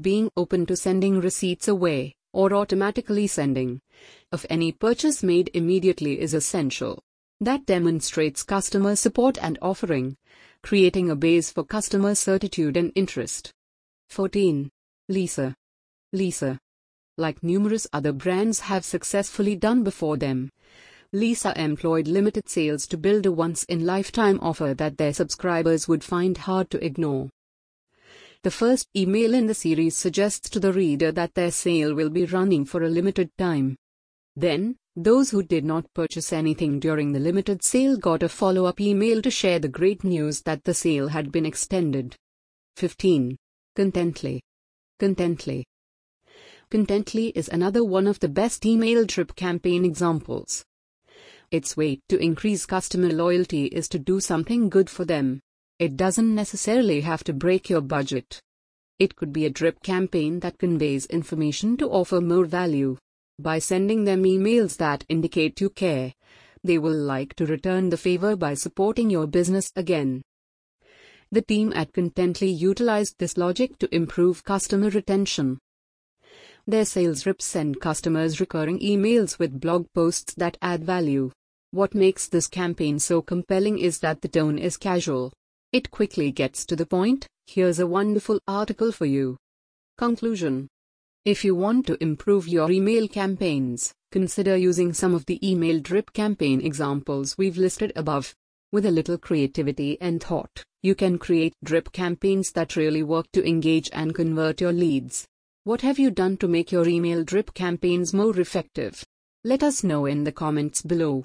being open to sending receipts away, or automatically sending, of any purchase made immediately is essential. That demonstrates customer support and offering, creating a base for customer certitude and interest. 14. Leesa. Leesa. Like numerous other brands have successfully done before them, Leesa employed limited sales to build a once in lifetime offer that their subscribers would find hard to ignore. The first email in the series suggests to the reader that their sale will be running for a limited time. Then, those who did not purchase anything during the limited sale got a follow up email to share the great news that the sale had been extended. 15. Contently. Contently. Contently is another one of the best email drip campaign examples. Its way to increase customer loyalty is to do something good for them. It doesn't necessarily have to break your budget. It could be a drip campaign that conveys information to offer more value. By sending them emails that indicate you care, they will like to return the favor by supporting your business again. The team at Contently utilized this logic to improve customer retention. Their sales reps send customers recurring emails with blog posts that add value. What makes this campaign so compelling is that the tone is casual. It quickly gets to the point. Here's a wonderful article for you. Conclusion If you want to improve your email campaigns, consider using some of the email drip campaign examples we've listed above. With a little creativity and thought, you can create drip campaigns that really work to engage and convert your leads. What have you done to make your email drip campaigns more effective? Let us know in the comments below.